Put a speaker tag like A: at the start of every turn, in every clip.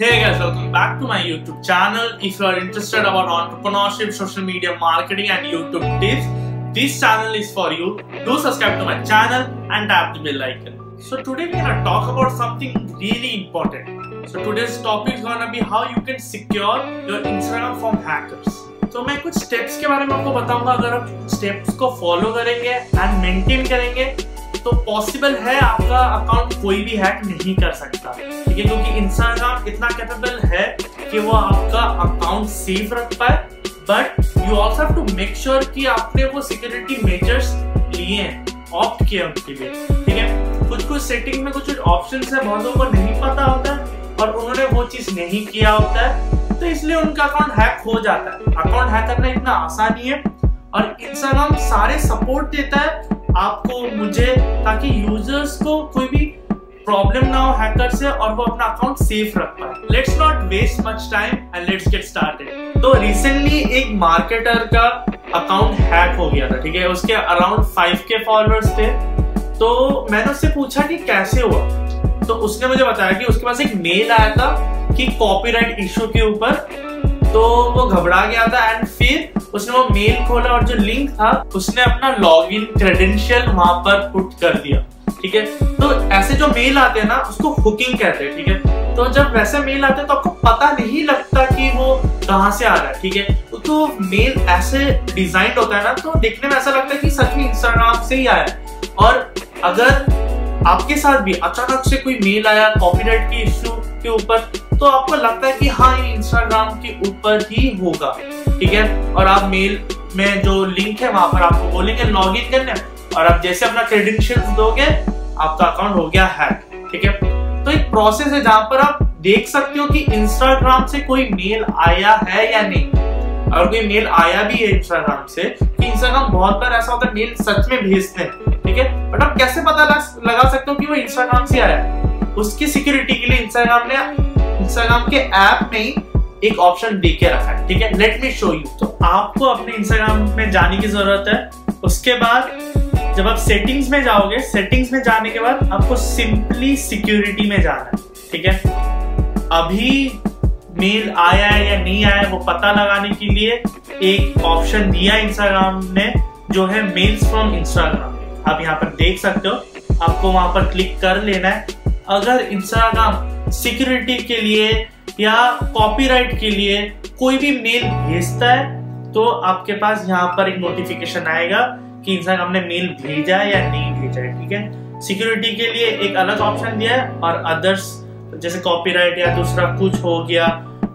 A: Hey guys, welcome back to my YouTube channel. If you are interested about entrepreneurship, social media marketing and YouTube tips, this channel is for you. Do subscribe to my channel and tap the bell icon. So today we're gonna talk about something really important. So today's topic is gonna be how you can secure your Instagram from hackers. तो मैं कुछ steps के बारे में आपको बताऊँगा अगर आप स्टेप्स को फॉलो करेंगे एंड मेंटेन करेंगे तो पॉसिबल है आपका अकाउंट कोई भी हैक नहीं कर सकता। ठीक है क्योंकि इंस्टाग्राम इतना कैपेबल है कि वो आपका अकाउंट सेफ़ रख पाए but you also to make sure कि आपने वो सिक्योरिटी मेजर्स लिए हैं ऑप्ट किए उनके लिए। ठीक है? कुछ कुछ सेटिंग में कुछ कुछ ऑप्शन है, बहुत लोगों को नहीं पता होता है, और उन्होंने वो चीज़ नहीं किया होता है तो इसलिए उनका अकाउंट हैक हो जाता है। अकाउंट हैक करना इतना आसान नहीं है, और इंस्टाग्राम सारे सपोर्ट देता है आपको, मुझे, ताकि यूज़र्स को कोई भी प्रॉब्लम ना हो हैकर से और वो अपना अकाउंट सेफ़ रख पाए। Let's not waste much time and let's get started तो रिसेंटली एक मार्केटर का अकाउंट हैक हो गया था, ठीक है? उसके अराउंड फाइव के फॉलोअर्स थे। तो मैंने उससे पूछा कि कैसे हुआ? तो उसने मुझे बताया कि उसके पास एक मेल आया था कि कॉपीराइट इशू के ऊपर तो वो घबरा गया था एंड फिर उसने वो मेल खोला और जो लिंक था, उसने अपना लॉग इन क्रेडेंशियल वहाँ पर पुट कर दिया, ठीक है? तो ऐसे जो मेल आते हैं ना, उसको हुकिंग कहते हैं, ठीक है? तो जब वैसे मेल आते हैं तो आपको पता नहीं लगता कि वो कहाँ से आ रहा है, ठीक है? तो मेल ऐसे डिज़ाइन होता है ना तो देखने में ऐसा लगता है कि सच में इंस्टाग्राम से ही आया है। और अगर आपके साथ भी अचानक से कोई मेल आया कॉपीराइट की इश्यू के ऊपर तो आपको लगता है कि हाँ ये इंस्टाग्राम के ऊपर ही होगा। ठीक है? और आप मेल में जो लिंक है, वहाँ पर आपको बोलेंगे लॉग इन करने। और आप जैसे अपना क्रेडेंशियल दोगे, आपका अकाउंट हो गया हैक ठीक है? तो एक प्रोसेस है जहाँ पर आप देख सकते हो कि इंस्टाग्राम से कोई मेल आया है या नहीं। अगर कोई मेल आया भी है इंस्टाग्राम से, कि इंस्टाग्राम बहुत बार ऐसा होता है मेल सच में भेजते हैं। ठीक है? बट आप कैसे पता लगा सकते हो कि वो इंस्टाग्राम से आया है? उसकी सिक्योरिटी के लिए इंस्टाग्राम ने इंस्टाग्राम के ऐप में ही एक ऑप्शन दे के रखा है, ठीक है? लेट मी शो यू तो आपको अपने इंस्टाग्राम में जाने की ज़रूरत है। उसके बाद जब आप सेटिंग्स में जाओगे सेटिंग्स में जाने के बाद आपको सिंपली सिक्योरिटी में जाना है, ठीक है? अभी मेल आया है या नहीं आया वो पता लगाने के लिए एक ऑप्शन दिया इंस्टाग्राम ने, जो है मेल्स फ्रॉम इंस्टाग्राम आप यहाँ पर देख सकते हो। आपको वहाँ पर क्लिक कर लेना है। अगर इंस्टाग्राम सिक्योरिटी के लिए या कॉपीराइट के लिए कोई भी मेल भेजता है तो आपके पास यहाँ पर एक नोटिफिकेशन आएगा कि इंस्टाग्राम ने मेल भेजा है या नहीं भेजा है, ठीक है? सिक्योरिटी के लिए एक अलग ऑप्शन दिया है और अदर्स जैसे कॉपीराइट या दूसरा कुछ हो गया,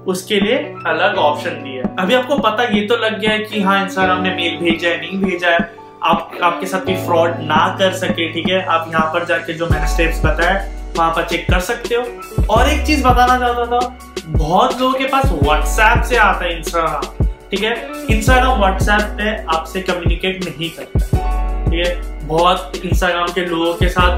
A: उसके लिए अलग ऑप्शन दिया है। अभी आपको पता ये तो लग गया है कि हाँ इंस्टाग्राम ने मेल भेजा है, नहीं भेजा है। आप, आपके साथ कोई फ्रॉड ना कर सके, ठीक है? आप यहाँ पर जाके जो मैंने स्टेप्स बताया वहाँ पर चेक कर सकते हो। और एक चीज़ बताना चाहता था, बहुत लोगों के पास व्हाट्सएप से आता है इंस्टाग्राम ठीक है? इंस्टाग्राम व्हाट्सएप पे आपसे कम्युनिकेट नहीं करता। ठीक है? बहुत इंस्टाग्राम के लोगों के साथ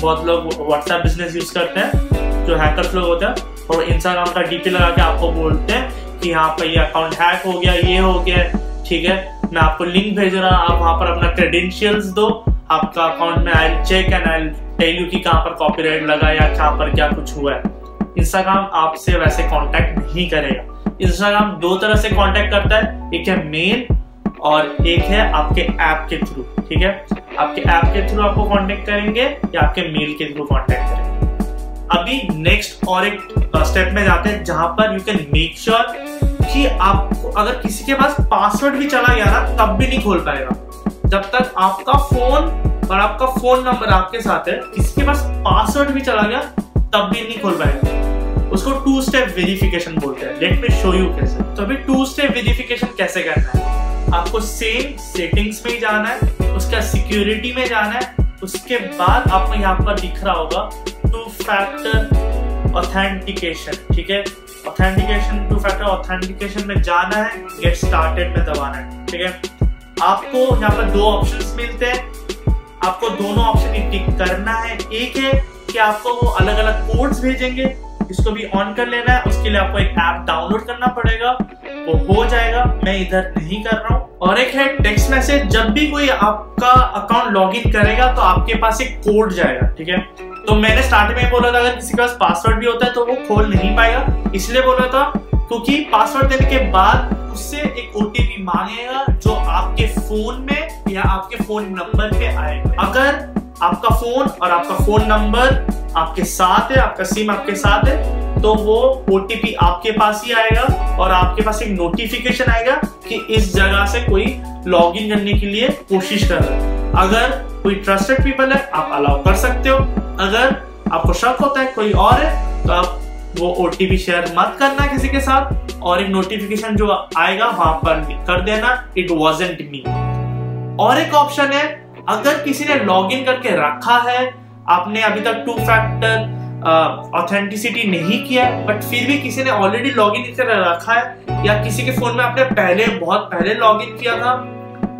A: बहुत लोग व्हाट्सएप बिज़नेस यूज़ करते हैं, जो हैकर्स लोग होते हैं, और इंस्टाग्राम का डीपी लगा के आपको बोलते हैं कि यहाँ पर ये अकाउंट हैक हो गया, ये हो गया। ठीक है? मैं आपको लिंक भेज रहा आप वहाँ पर अपना क्रेडेंशियल्स दो। आपका अकाउंट में I check and I tell you कि कहाँ पर कॉपीराइट लगा या कहाँ पर क्या कुछ हुआ है। इंस्टाग्राम आपसे वैसे कांटेक्ट नहीं करेगा। इंस्टाग्राम दो तरह से कांटेक्ट करता है, एक है मेल और एक है आपके ऐप के थ्रू ठीक है? आपके ऐप के थ्रू आपको कांटेक्ट करेंगे या आपके मेल के थ्रू कांटेक्ट करेंगे। अभी नेक्स्ट और एक स्टेप में जाते हैं जहाँ पर यू कैन मेक श्योर कि आपको, अगर किसी के पास पासवर्ड भी चला गया ना, तब भी नहीं खोल पाएगा। जब तक आपका फ़ोन और आपका फ़ोन नंबर आपके साथ है किसी पास पासवर्ड भी चला गया, तब भी नहीं खोल पाएगा। उसको टू स्टेप वेरिफिकेशन बोलते हैं। लेट मी शो यू कैसे। तो अभी टू स्टेप वेरिफिकेशन कैसे करना है? आपको सेम सेटिंग्स में ही जाना है, उसका सिक्योरिटी में जाना है, उसके बाद आपको यहाँ पर दिख रहा होगा टू फैक्टर ऑथेंटिकेशन ठीक है? ऑथेंटिकेशन टू फैक्टर ऑथेंटिकेशन में जाना है गेट स्टार्टेड में दबाना है, ठीक है? आपको यहाँ पर दो ऑप्शंस मिलते हैं। आपको दोनों ऑप्शन ही टिक करना है। एक है कि आपको वो अलग अलग कोड्स भेजेंगे, इसको भी ऑन कर लेना है, उसके लिए आपको एक ऐप डाउनलोड करना पड़ेगा। वो हो जाएगा, मैं इधर नहीं कर रहा हूँ। और एक है टेक्स्ट मैसेज जब भी कोई आपका अकाउंट लॉग इन करेगा तो आपके पास एक कोड जाएगा, ठीक है? तो मैंने स्टार्टिंग में बोला था, अगर किसी के पास पासवर्ड भी होता है तो वो खोल नहीं पाएगा। इसलिए बोला था क्योंकि पासवर्ड देने के बाद उससे एक ओटीपी मांगेगा जो आपके फ़ोन में या आपके फ़ोन नंबर पे आएगा। अगर आपका फ़ोन और आपका फ़ोन नंबर आपके साथ है, आपका सिम आपके साथ है तो वो ओटीपी आपके पास ही आएगा और आपके पास एक नोटिफिकेशन आएगा कि इस जगह से कोई लॉगिन करने के लिए कोशिश कर रहा है। अगर कोई ट्रस्टेड पीपल है, आप अलाउ कर सकते हो। अगर आपको शक होता है कोई और है तो आप वो ओटीपी शेयर मत करना किसी के साथ, और एक नोटिफिकेशन जो आएगा वहाँ पर कर देना इट वॉजेंट मी और एक ऑप्शन है, अगर किसी ने लॉग इन करके रखा है, आपने अभी तक टू फैक्टर ऑथेंटिसिटी नहीं किया बट फिर भी किसी ने ऑलरेडी लॉग इन कर रखा है, या किसी के फ़ोन में आपने पहले, बहुत पहले लॉग इन किया था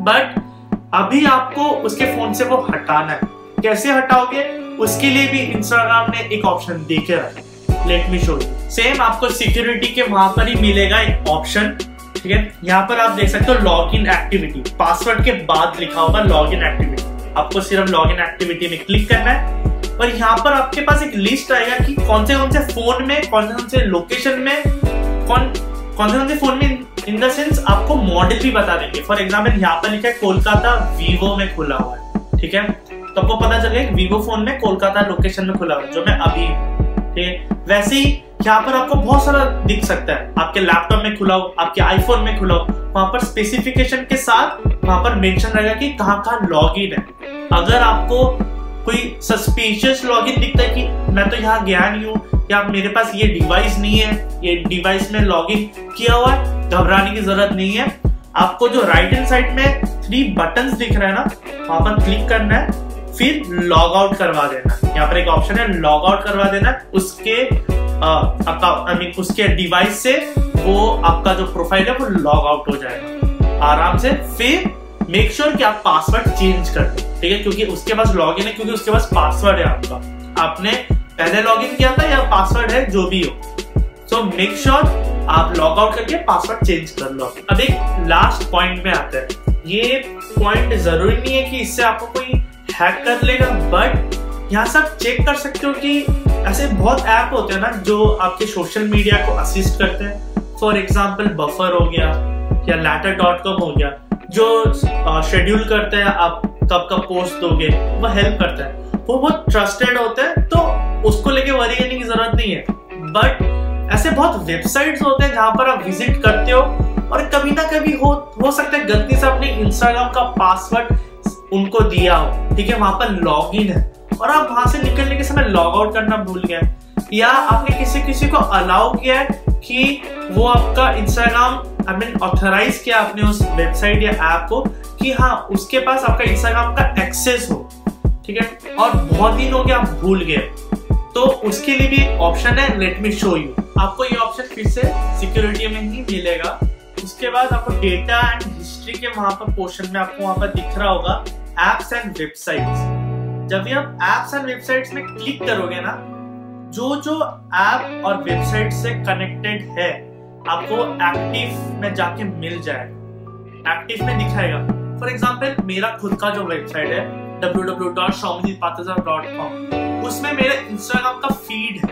A: बट अभी आपको उसके फ़ोन से वो हटाना है। कैसे हटाओगे? उसके लिए भी इंस्टाग्राम ने एक ऑप्शन देखे रखा लेट मी शो सेम आपको सिक्योरिटी के वहाँ पर ही मिलेगा एक ऑप्शन ठीक है? यहाँ पर आप देख सकते हो लॉग इन एक्टिविटी पासवर्ड के बाद लिखा होगा लॉग इन एक्टिविटी आपको सिर्फ़ लॉग इन एक्टिविटी में क्लिक करना है। और यहाँ पर आपके पास एक लिस्ट आएगा कि कौन से कौन से फ़ोन में, कौन से कौन से लोकेशन में, कौन कौन से कौन से फ़ोन में इन द सेंस आपको मॉडल भी बता देंगे। फॉर एग्ज़ाम्पल यहाँ पर लिखा है कोलकाता वीवो में खुला हुआ है, ठीक है? तो आपको पता चलेगा वीवो फ़ोन में कोलकाता लोकेशन में खुला हुआ है, जो मैं अभी है। वैसे ही यहाँ पर आपको बहुत सारा दिख सकता है। आपके लैपटॉप में खुला हो, आपके आईफोन में खुला हो, वहाँ पर स्पेसिफिकेशन के साथ वहाँ पर मेंशन रहेगा कि कहाँ कहाँ लॉग इन है। अगर आपको कोई सस्पिशियस लॉगिन दिखता है कि मैं तो यहाँ गया नहीं हूँ, या मेरे पास ये डिवाइस नहीं है, ये डिवाइस में लॉग इन किया हुआ है, घबराने की ज़रूरत नहीं है। आपको जो राइट हैंड साइड में थ्री बटन दिख रहा है ना, वहाँ पर क्लिक करना है। फिर लॉग आउट करवा देना। यहाँ पर एक ऑप्शन है लॉग आउट करवा देना। उसके आई मीन उसके डिवाइस से वो आपका जो प्रोफ़ाइल है वो लॉग आउट हो जाएगा। आराम से फिर मेक श्योर sure कि आप पासवर्ड चेंज कर दें, ठीक है? क्योंकि उसके पास लॉग इन है, क्योंकि उसके पास पासवर्ड है आपका। आपने पहले लॉग इन किया था या पासवर्ड है जो भी हो। सो मेक श्योर आप लॉग आउट करके पासवर्ड चेंज कर लो। अब एक लास्ट पॉइंट में आता है। ये पॉइंट ज़रूरी नहीं है कि इससे आपको कोई हैक कर लेगा बट यहाँ सब चेक कर सकते हो कि ऐसे बहुत ऐप होते हैं ना जो आपके सोशल मीडिया को असिस्ट करते हैं। फॉर एग्ज़ाम्पल बफर हो गया या लैटर डॉट कॉम हो गया, जो शेड्यूल करते हैं, आप कब कब पोस्ट दोगे, वो हेल्प करता है। वो बहुत ट्रस्टेड होते हैं तो उसको लेके वरी करने की ज़रूरत नहीं है। बट ऐसे बहुत वेबसाइट्स होते हैं जहाँ पर आप विज़िट करते हो, और कभी ना कभी हो हो सकता है गलती से अपने इंस्टाग्राम का पासवर्ड उनको दिया हो। ठीक है, वहाँ पर लॉग इन है। और आप वहाँ से निकलने के समय लॉग आउट करना भूल गए। या आपने किसी किसी को अलाउ किया है कि वो आपका इंस्टाग्राम आई मीन ऑथराइज किया आपने उस वेबसाइट या ऐप को कि हाँ उसके पास आपका इंस्टाग्राम का एक्सेस हो। ठीक है? और बहुत दिन हो गया आप भूल गए। तो उसके लिए भी ऑप्शन है लेट मी शो यू आपको ये ऑप्शन फिर से सिक्योरिटी में ही मिलेगा। उसके बाद आपको डेटा एंड हिस्ट्री के वहाँ पर पोर्शन में आपको वहाँ पर दिख रहा होगा। एप्स एंड वेबसाइट्स जब भी आप एप्स एंड वेबसाइट्स में क्लिक करोगे ना, जो जो ऐप और वेबसाइट से कनेक्टेड है, आपको एक्टिव में जाके मिल जाएगा। एक्टिव में दिखाएगा। फॉर एग्ज़ाम्पल मेरा खुद का जो वेबसाइट है www.shomjitpataza.com उसमें मेरे इंस्टाग्राम का फ़ीड है।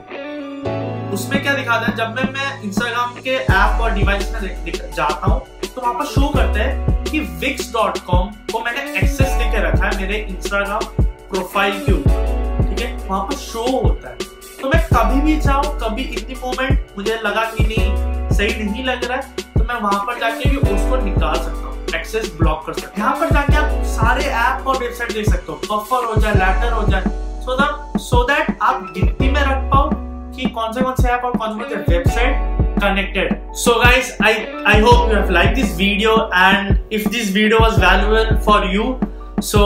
A: उसमें क्या दिखाता है? जब मैं मैं इंस्टाग्राम के ऐप और डिवाइस में जाता हूँ तो वहाँ पर शो करते हैं कि wix.com को मैंने एक्सेस लेके रखा है मेरे इंस्टाग्राम प्रोफ़ाइल के ऊपर, ठीक है? वहाँ पर शो होता है। तो मैं कभी भी चाहूँ कभी इतनी मोमेंट मुझे लगा कि नहीं, सही नहीं लग रहा है तो मैं वहाँ पर जाके भी उसको निकाल सकता हूँ एक्सेस ब्लॉक कर सकता यहाँ पर जाके आप सारे ऐप और वेबसाइट देख सकते हो बफर हो जाए लेटर हो जाए सो दैट सो दैट आप गिनती में रख पाओ कौन से कौन से ऐप और कौन से कौन से website connected so guys i i hope you have liked this video and if this video was valuable for you so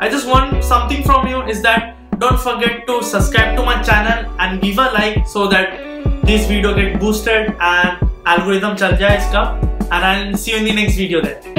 A: i just want something from you is that don't forget to subscribe to my channel and give a like so that this video get boosted and algorithm chal jaye iska and I'll see you in the next video then.